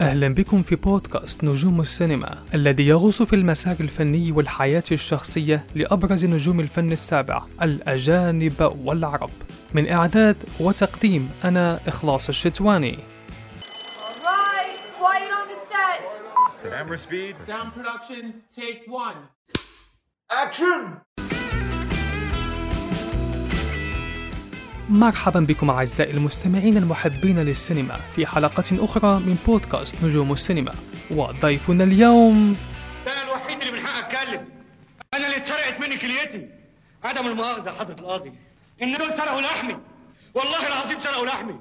أهلا بكم في بودكاست نجوم السينما الذي يغوص في المسار الفني والحياة الشخصية لأبرز نجوم الفن السابع الأجانب والعرب من إعداد وتقديم أنا إخلاص الشتواني. Camera speed. Sound production, take one. Action! مرحبا بكم أعزائي المستمعين المحبين للسينما في حلقة أخرى من بودكاست نجوم السينما. وضيفنا اليوم أنا الوحيد اللي من حقي أتكلم. أنا اللي اتسرقت مني كليتي عدم المؤاخذة حضرة القاضي. ان دول سرقوا لحمي. والله العظيم سرقوا لحمي.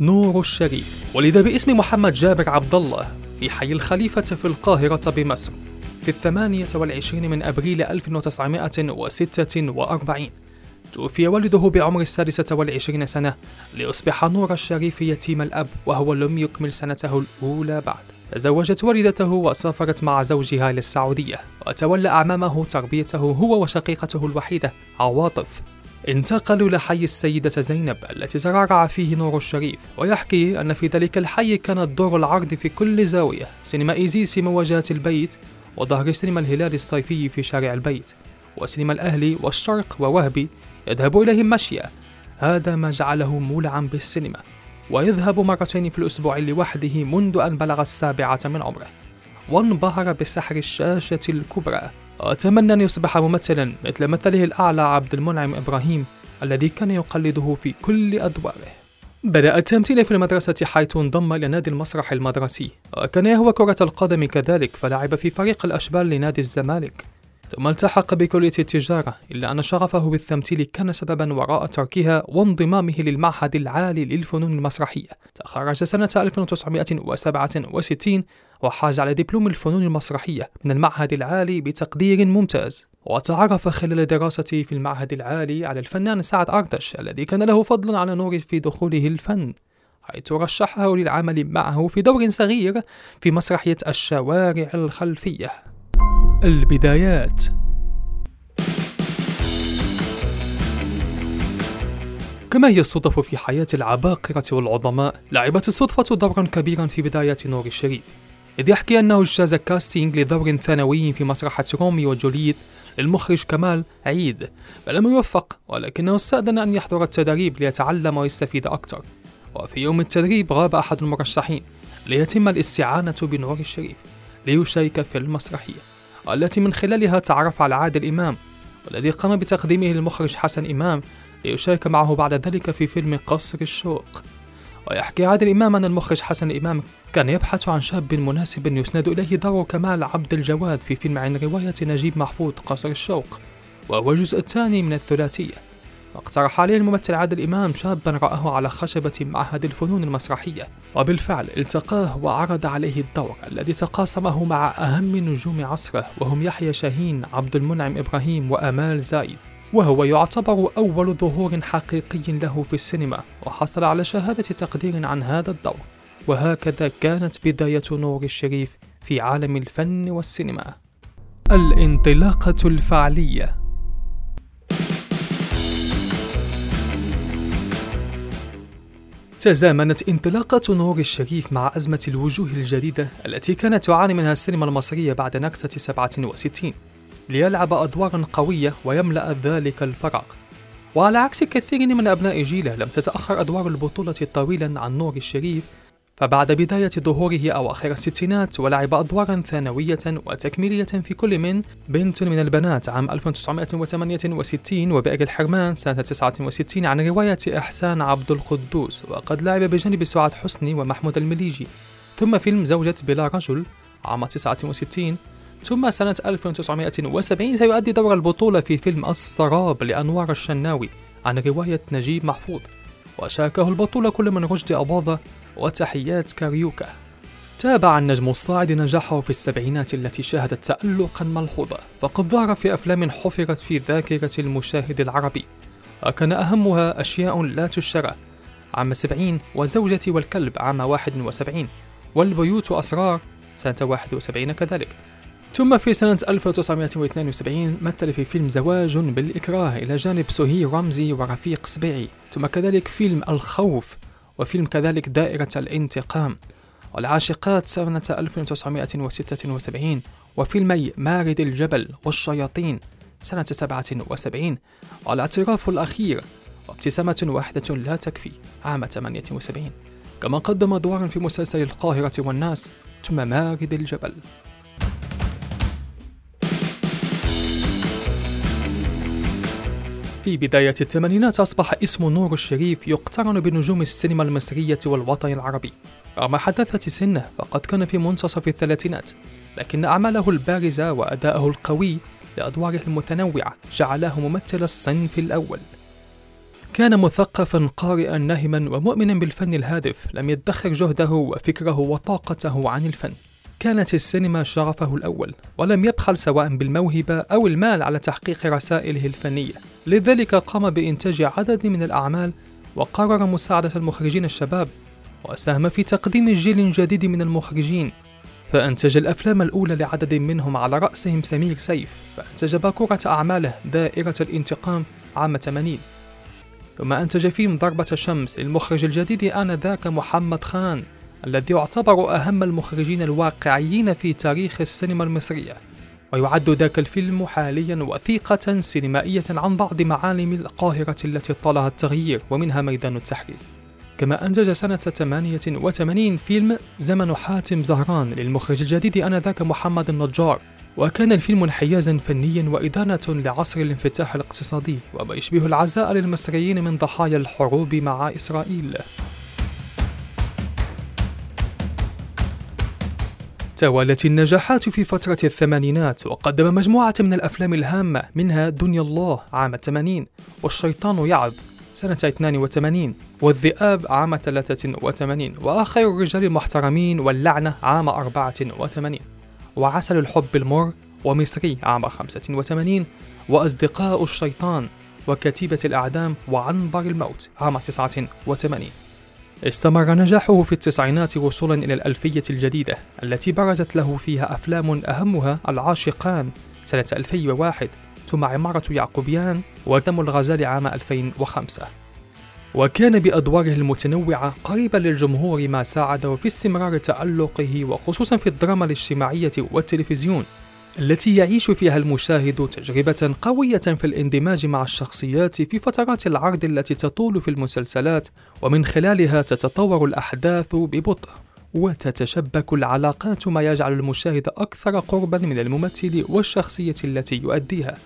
نور الشريف. ولد باسم محمد جابر عبد الله في حي الخليفة في القاهرة بمصر في الثمانية والعشرين من أبريل 1946 توفي والده بعمر السادسة والعشرين سنة ليصبح نور الشريف يتيم الأب وهو لم يكمل سنته الأولى بعد. تزوجت والدته وسافرت مع زوجها إلى السعودية وتولى أعمامه تربيته هو وشقيقته الوحيدة عواطف. انتقلوا لحي السيدة زينب التي ترعرع فيه نور الشريف ويحكي أن في ذلك الحي كانت دور العرض في كل زاوية سينما إيزيز في مواجهة البيت وظهر سينما الهلال الصيفي في شارع البيت وسينما الأهلي والشرق ووهبي يذهب إليهم مشيا هذا ما جعله مولعا بالسينما ويذهب مرتين في الأسبوع لوحده منذ أن بلغ السابعة من عمره. وانبهر بسحر الشاشة الكبرى. وأتمنى أن يصبح ممثلا مثل مثله الأعلى عبد المنعم إبراهيم الذي كان يقلده في كل أدواره. بدأ التمثيل في المدرسة حيث انضم إلى نادي المسرح المدرسي. وكان يهوى كرة القدم كذلك فلعب في فريق الأشبال لنادي الزمالك. ثم التحق بكلية التجارة إلا أن شغفه بالتمثيل كان سببا وراء تركها وانضمامه للمعهد العالي للفنون المسرحية. تخرج سنة 1967 وحاز على دبلوم الفنون المسرحية من المعهد العالي بتقدير ممتاز. وتعرف خلال دراسته في المعهد العالي على الفنان سعد أردش الذي كان له فضل على نور في دخوله الفن حيث رشحه للعمل معه في دور صغير في مسرحية الشوارع الخلفية. البدايات. كما هي الصدف في حياة العباقرة والعظماء لعبت الصدفة دورا كبيرا في بداية نور الشريف. إذ يحكي أنه أجتاز casting لدور ثانوي في مسرحية روميو وجولييت للمخرج كمال عيد فلم يوفق ولكنه استأذن أن يحضر التدريب ليتعلم ويستفيد أكثر. وفي يوم التدريب غاب أحد المرشحين ليتم الاستعانة بنور الشريف ليشارك في المسرحية. والتي من خلالها تعرف على عادل إمام والذي قام بتقديمه للمخرج حسن إمام ليشارك معه بعد ذلك في فيلم قصر الشوق. ويحكي عادل إمام أن المخرج حسن إمام كان يبحث عن شاب مناسب يسند إليه دور كمال عبد الجواد في فيلم عن رواية نجيب محفوظ قصر الشوق وهو الجزء الثاني من الثلاثية. واقترح عليه الممثل عادل إمام شابا رآه على خشبة معهد الفنون المسرحية وبالفعل التقاه وعرض عليه الدور الذي تقاسمه مع أهم نجوم عصره وهم يحيى شاهين عبد المنعم إبراهيم وأمال زايد. وهو يعتبر أول ظهور حقيقي له في السينما وحصل على شهادة تقدير عن هذا الدور. وهكذا كانت بداية نور الشريف في عالم الفن والسينما. الانطلاقة الفعلية. تزامنت انطلاقة نور الشريف مع أزمة الوجوه الجديدة التي كانت تعاني منها السينما المصرية بعد نكسة 67 ليلعب أدوارا قوية ويملأ ذلك الفراغ. وعلى عكس كثير من أبناء جيلة لم تتأخر أدوار البطولة طويلا عن نور الشريف فبعد بداية ظهوره أواخر الستينات ولعب أدوارا ثانوية وتكميلية في كل من بنت من البنات عام 1968 وبئر الحرمان سنة 69 عن رواية إحسان عبد القدوس وقد لعب بجانب سعاد حسني ومحمود المليجي. ثم فيلم زوجة بلا رجل عام 69 ثم سنة 1970 سيؤدي دور البطولة في فيلم السراب لأنوار الشناوي عن رواية نجيب محفوظ. وشاركه البطولة كل من رشدي أباظة وتحيات كاريوكا. تابع النجم الصاعد نجاحه في السبعينات التي شهدت تألقا ملحوظا فقد ظهر في أفلام حفرت في ذاكرة المشاهد العربي. وكان أهمها أشياء لا تشترى. عام 70 وزوجتي والكلب عام 71 والبيوت أسرار سنة 71 كذلك. ثم في سنة 1972 مثل في فيلم زواج بالإكراه إلى جانب سهي رمزي ورفيق سبيعي ثم كذلك فيلم الخوف وفيلم كذلك دائرة الانتقام. والعاشقات سنة 1976 وفيلمي مارد الجبل والشياطين سنة 77 والاعتراف الأخير وابتسامة واحدة لا تكفي عام 78 كما قدم أدوارا في مسلسل القاهرة والناس ثم مارد الجبل. في بداية الثمانينات أصبح اسم نور الشريف يقترن بنجوم السينما المصرية والوطن العربي. رغم حداثة سنه فقد كان في منتصف الثلاثينات لكن أعماله البارزة وأداءه القوي لأدواره المتنوعة جعله ممثل الصنف الأول. كان مثقفا قارئا نهما ومؤمنا بالفن الهادف لم يدخر جهده وفكره وطاقته عن الفن. كانت السينما شغفه الأول ولم يبخل سواء بالموهبة أو المال على تحقيق رسائله الفنية. لذلك قام بإنتاج عدد من الأعمال وقرر مساعدة المخرجين الشباب وساهم في تقديم جيل جديد من المخرجين. فأنتج الأفلام الأولى لعدد منهم على رأسهم سمير سيف فأنتج باكورة أعماله دائرة الانتقام عام 80 ثم أنتج فيلم ضربة شمس للمخرج الجديد آنذاك محمد خان. الذي يعتبر أهم المخرجين الواقعيين في تاريخ السينما المصرية. ويعد ذاك الفيلم حاليا وثيقة سينمائية عن بعض معالم القاهرة التي طالها التغيير ومنها ميدان التحرير. كما أنتج سنة 88 فيلم زمن حاتم زهران للمخرج الجديد آنذاك محمد النجار. وكان الفيلم انحيازا فنيا وإدانة لعصر الانفتاح الاقتصادي وما يشبه العزاء للمصريين من ضحايا الحروب مع إسرائيل. توالت النجاحات في فترة الثمانينات وقدم مجموعة من الأفلام الهامة منها دنيا الله عام 80 والشيطان يعظ سنة 82 والذئاب عام 83 وآخر الرجال المحترمين واللعنة عام 84 وعسل الحب المر ومصري عام 85 وأصدقاء الشيطان وكتيبة الأعدام وعنبر الموت عام 89 استمر نجاحه في التسعينات وصولا إلى الألفية الجديدة التي برزت له فيها أفلام أهمها العاشقان. سنة 2001 ثم عمارة يعقوبيان ودم الغزال عام 2005 وكان بأدواره المتنوعة قريبا للجمهور ما ساعده في استمرار تألقه وخصوصا في الدراما الاجتماعية والتلفزيون. التي يعيش فيها المشاهد تجربة قوية في الاندماج مع الشخصيات في فترات العرض التي تطول في المسلسلات ومن خلالها تتطور الأحداث ببطء وتتشبك العلاقات ما يجعل المشاهد أكثر قربا من الممثل والشخصية التي يؤديها.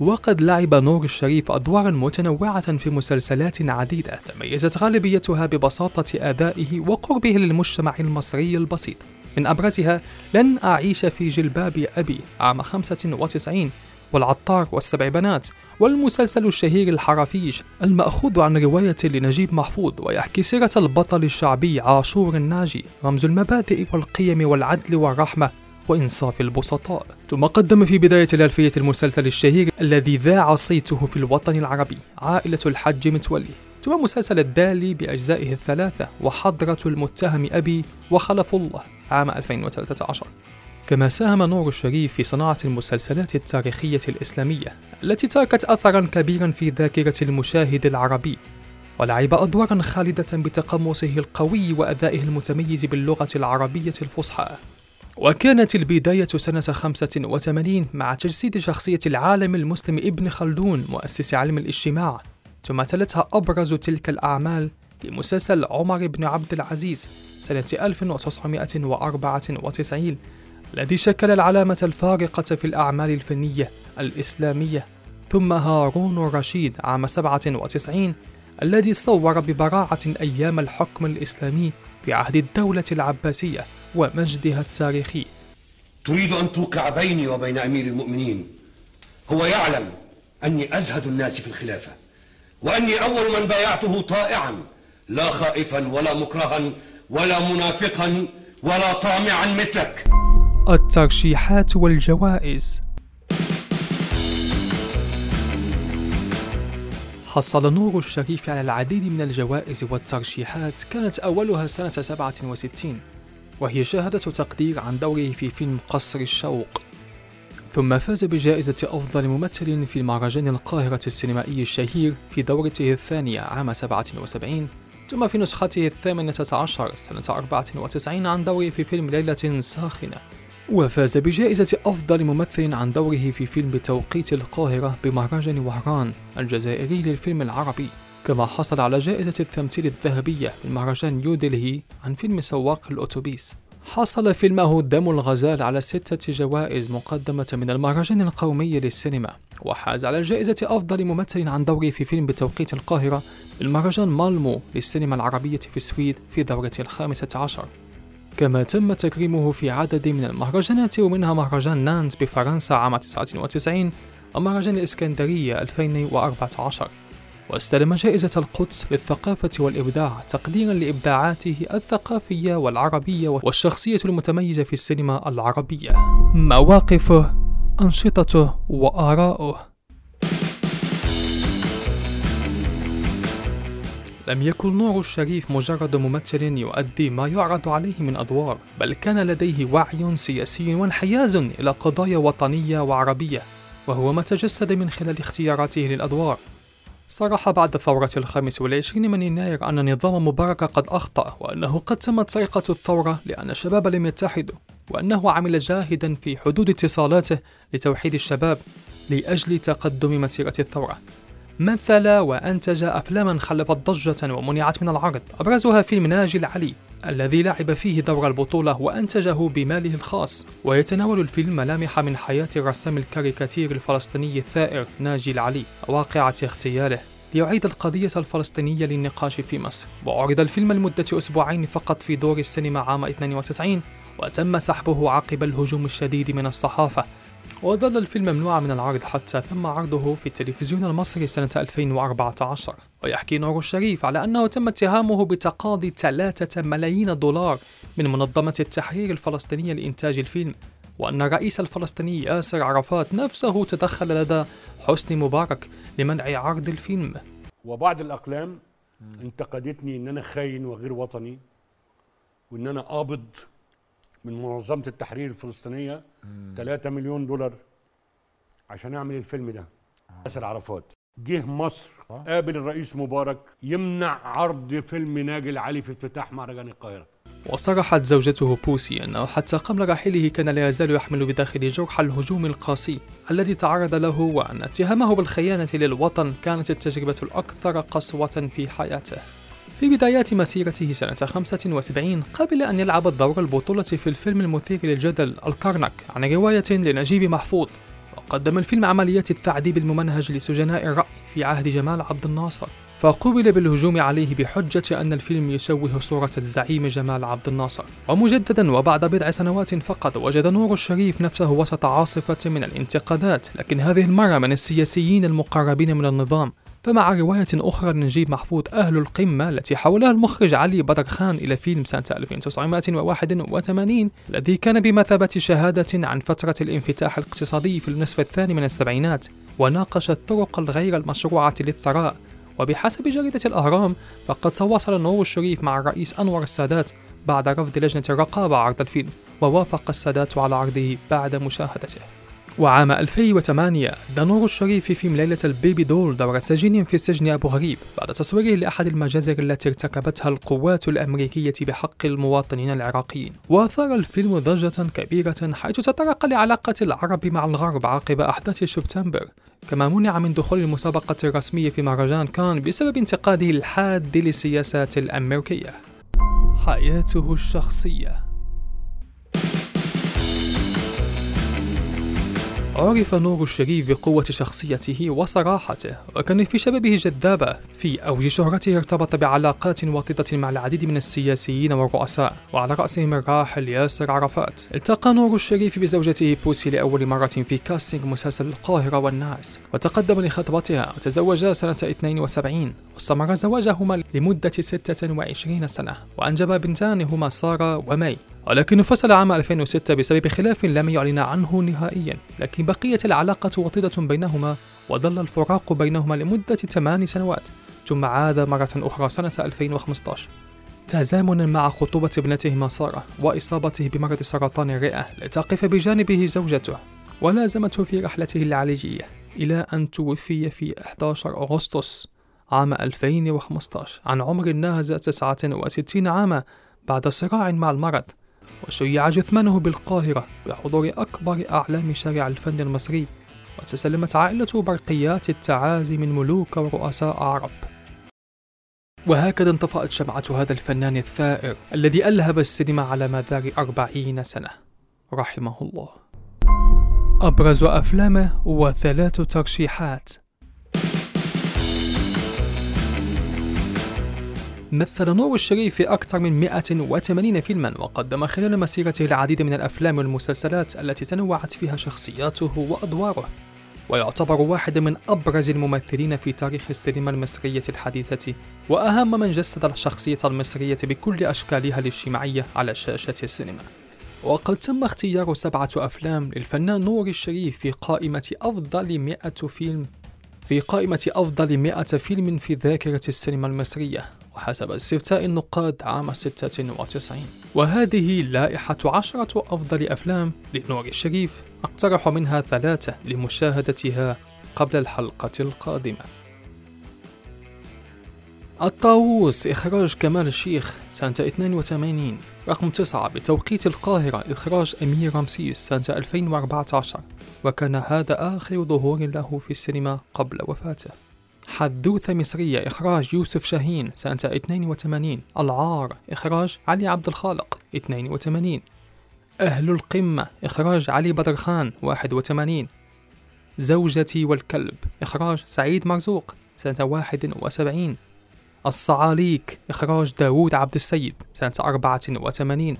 وقد لعب نور الشريف أدوارا متنوعة في مسلسلات عديدة تميزت غالبيتها ببساطة أدائه وقربه للمجتمع المصري البسيط. من أبرزها لن أعيش في جلباب أبي عام 95 والعطار والسبع بنات والمسلسل الشهير الحرافيش المأخوذ عن رواية لنجيب محفوظ ويحكي سيرة البطل الشعبي عاشور الناجي رمز المبادئ والقيم والعدل والرحمة وإنصاف البسطاء. ثم قدم في بداية الألفية المسلسل الشهير الذي ذاع صيته في الوطن العربي عائلة الحج متولي. ثم مسلسل الدالي بأجزائه الثلاثة وحضرة المتهم أبي وخلف الله عام 2013 كما ساهم نور الشريف في صناعة المسلسلات التاريخية الإسلامية التي تركت أثرا كبيرا في ذاكرة المشاهد العربي ولعب أدوارا خالدة بتقمصه القوي وأدائه المتميز باللغة العربية الفصحى. وكانت البداية سنة 85 مع تجسيد شخصية العالم المسلم ابن خلدون مؤسس علم الاجتماع ثم تلتها أبرز تلك الأعمال في مسلسل عمر بن عبد العزيز سنة 1994 الذي شكل العلامة الفارقة في الأعمال الفنية الإسلامية ثم هارون الرشيد عام 97 الذي صور ببراعة أيام الحكم الإسلامي في عهد الدولة العباسية ومجدها التاريخي. تريد أن توقع بيني وبين أمير المؤمنين هو يعلم أني أزهد الناس في الخلافة. وأني أول من بايعته طائعا لا خائفا ولا مكرها ولا منافقا ولا طامعا مثلك. الترشيحات والجوائز. حصل نور الشريف على العديد من الجوائز والترشيحات كانت أولها سنة 67 وهي شهادة تقدير عن دوره في فيلم قصر الشوق. ثم فاز بجائزة أفضل ممثل في مهرجان القاهرة السينمائي الشهير في دورته الثانية عام 77 ثم في نسخته الثامنة عشر سنة 94 عن دوره في فيلم ليلة ساخنة. وفاز بجائزة أفضل ممثل عن دوره في فيلم توقيت القاهرة بمهرجان وهران الجزائري للفيلم العربي. كما حصل على جائزة التمثيل الذهبية من مهرجان نيودلهي عن فيلم سواق الأتوبيس. حصل فيلمه دم الغزال على ستة جوائز مقدمة من المهرجان القومي للسينما وحاز على جائزة أفضل ممثل عن دوره في فيلم بتوقيت القاهرة بالمهرجان مالمو للسينما العربية في السويد في دورته الخامسة عشر. كما تم تكريمه في عدد من المهرجانات ومنها مهرجان نانت بفرنسا عام 99 ومهرجان الإسكندرية 2014 واستلم جائزة القدس للثقافة والإبداع تقديرا لإبداعاته الثقافية والعربية والشخصية المتميزة في السينما العربية. مواقفه أنشطته وآراؤه. لم يكن نور الشريف مجرد ممثل يؤدي ما يعرض عليه من أدوار بل كان لديه وعي سياسي وانحياز إلى قضايا وطنية وعربية وهو ما تجسد من خلال اختياراته للأدوار. صرح بعد الثورة الخامس والعشرين من يناير أن نظام مبارك قد أخطأ وأنه قد تمت سرقة الثورة لأن الشباب لم يتحدوا وأنه عمل جاهدا في حدود اتصالاته لتوحيد الشباب لأجل تقدم مسيرة الثورة. مثل وأنتج أفلاما خلفت ضجة ومنعت من العرض. أبرزها فيلم ناجي العلي. الذي لعب فيه دور البطولة وأنتجه بماله الخاص. ويتناول الفيلم ملامح من حياة الرسام الكاريكاتير الفلسطيني الثائر ناجي العلي واقعة اغتياله. ليعيد القضية الفلسطينية للنقاش في مصر. وعرض الفيلم لمدة أسبوعين فقط في دور السينما عام 92 وتم سحبه عقب الهجوم الشديد من الصحافة. وظل الفيلم ممنوعا من العرض حتى تم عرضه في التلفزيون المصري سنة 2014 ويحكي نور الشريف على أنه تم اتهامه بتقاضي 3 ملايين دولار من منظمة التحرير الفلسطينية لإنتاج الفيلم وأن الرئيس الفلسطيني ياسر عرفات نفسه تدخل لدى حسني مبارك لمنع عرض الفيلم. وبعض الأقلام انتقدتني إن أنا خاين وغير وطني وإن أنا قابض من منظمة التحرير الفلسطينية 3 مليون دولار عشان أعمل الفيلم ده. ياسر عرفات جه مصر قابل الرئيس مبارك يمنع عرض فيلم ناجي العلي في افتتاح مهرجان القاهرة. وصرحت زوجته بوسي أنه حتى قبل رحيله كان لا يزال يحمل بداخله جرح الهجوم القاسي الذي تعرض له وأن اتهامه بالخيانة للوطن كانت التجربة الأكثر قسوة في حياته. في بدايات مسيرته سنة 75 قبل أن يلعب الدور البطولة في الفيلم المثير للجدل الكرنك عن رواية لنجيب محفوظ. وقدم الفيلم عمليات التعذيب الممنهج لسجناء الرأي في عهد جمال عبد الناصر. فقوبل بالهجوم عليه بحجة أن الفيلم يشوه صورة الزعيم جمال عبد الناصر. ومجددا وبعد بضع سنوات فقط وجد نور الشريف نفسه وسط عاصفة من الانتقادات. لكن هذه المرة من السياسيين المقربين من النظام. فمع رواية أخرى لنجيب محفوظ أهل القمة التي حولها المخرج علي بدر خان إلى فيلم سنة 1981 الذي كان بمثابة شهادة عن فترة الانفتاح الاقتصادي في النصف الثاني من السبعينات وناقش الطرق الغير المشروعة للثراء. وبحسب جريدة الأهرام فقد تواصل نور الشريف مع الرئيس أنور السادات بعد رفض لجنة الرقابة عرض الفيلم ووافق السادات على عرضه بعد مشاهدته. وعام 2008 نور الشريف في فيلم ليلة البيبي دول دور سجين في سجن أبو غريب بعد تصويره لأحد المجازر التي ارتكبتها القوات الأمريكية بحق المواطنين العراقيين. وأثار الفيلم ضجة كبيرة حيث تطرق لعلاقة العرب مع الغرب عقب أحداث سبتمبر كما منع من دخول المسابقة الرسمية في مهرجان كان بسبب انتقاده الحاد للسياسات الأمريكية. حياته الشخصية. عرف نور الشريف بقوة شخصيته وصراحته وكان في شبابه جذابة. في أوج شهرته ارتبط بعلاقات وطيدة مع العديد من السياسيين والرؤساء وعلى رأسهم الراحل ياسر عرفات. التقى نور الشريف بزوجته بوسي لأول مرة في كاستنج مسلسل القاهرة والناس وتقدم لخطبتها وتزوجا سنة 72 واستمر زواجهما لمدة 26 سنة وأنجب بنتان هما سارة ومي. ولكن انفصل عام 2006 بسبب خلاف لم يعلن عنه نهائيا لكن بقيت العلاقة وطيدة بينهما وظل الفراق بينهما لمدة 8 سنوات ثم عاد مرة أخرى سنة 2015 تزامنا مع خطوبة ابنتهما سارة وإصابته بمرض سرطان الرئة لتقف بجانبه زوجته ولازمته في رحلته العلاجية إلى أن توفي في 11 أغسطس عام 2015 عن عمر ناهز 69 عاما بعد صراع مع المرض وشيع جثمانه بالقاهرة بحضور أكبر أعلام شارع الفن المصري وتسلمت عائلته برقيات التعازي من ملوك ورؤساء عرب وهكذا انطفأت شمعة هذا الفنان الثائر الذي ألهب السينما على مدار أربعين سنة. رحمه الله. أبرز أفلامه وثلاث ترشيحات. مثل نور الشريف في أكثر من 180 فيلما وقدم خلال مسيرته العديد من الأفلام والمسلسلات التي تنوعت فيها شخصياته وأدواره. ويعتبر واحدا من أبرز الممثلين في تاريخ السينما المصرية الحديثة وأهم من جسد الشخصية المصرية بكل أشكالها الاجتماعية على شاشة السينما. وقد تم اختيار سبعة أفلام للفنان نور الشريف في قائمة أفضل 100 فيلم في قائمة أفضل 100 فيلم في ذاكرة السينما المصرية. وحسب استفتاء النقاد عام 96 وهذه لائحة عشرة أفضل أفلام لنور الشريف أقترح منها ثلاثة لمشاهدتها قبل الحلقة القادمة. الطاووس إخراج كمال الشيخ سنة 82 رقم 9 بتوقيت القاهرة إخراج أمير رمسيس سنة 2014 وكان هذا آخر ظهور له في السينما قبل وفاته. حدوثة مصرية إخراج يوسف شاهين سنة 82 العار إخراج علي عبد الخالق 82 أهل القمة إخراج علي بدر خان 81 زوجتي والكلب إخراج سعيد مرزوق سنة 71 الصعاليك إخراج داوود عبد السيد سنة 84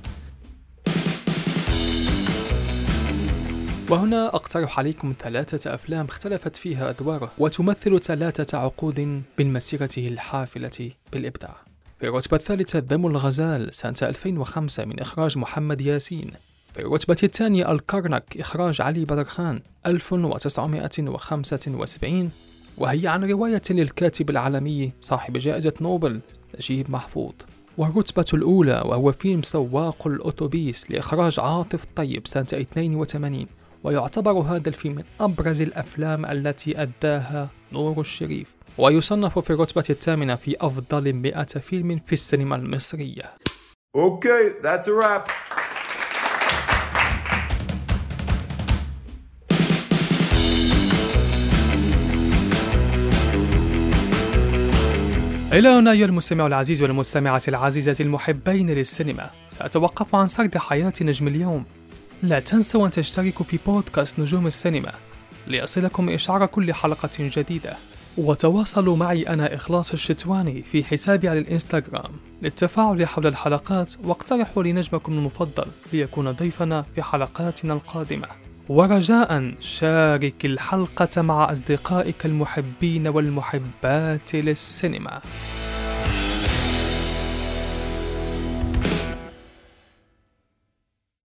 وهنا أقترح عليكم ثلاثة أفلام اختلفت فيها أدواره وتمثل ثلاثة عقود من مسيرته الحافلة بالإبداع. في الرتبة الثالثة دم الغزال سنة 2005 من إخراج محمد ياسين. في الرتبة الثانية الكرنك إخراج علي بدر خان 1975 وهي عن رواية للكاتب العالمي صاحب جائزة نوبل نجيب محفوظ. والرتبة الأولى وهو فيلم سواق الأوتوبيس لإخراج عاطف طيب سنة 82 ويعتبر هذا الفيلم من أبرز الأفلام التي أداها نور الشريف ويصنف في الرتبة الثامنة في أفضل 100 فيلم في السينما المصرية Okay, that's a wrap. إلى هنا أيها المستمع العزيز والمستمعة العزيزة المحبين للسينما سأتوقف عن سرد حياة نجم اليوم لا تنسوا أن تشتركوا في بودكاست نجوم السينما ليصلكم إشعار كل حلقة جديدة. وتواصلوا معي أنا إخلاص الشتواني في حسابي على الإنستغرام للتفاعل حول الحلقات واقترحوا لنجمكم المفضل ليكون ضيفنا في حلقاتنا القادمة. ورجاء شارك الحلقة مع أصدقائك المحبين والمحبات للسينما.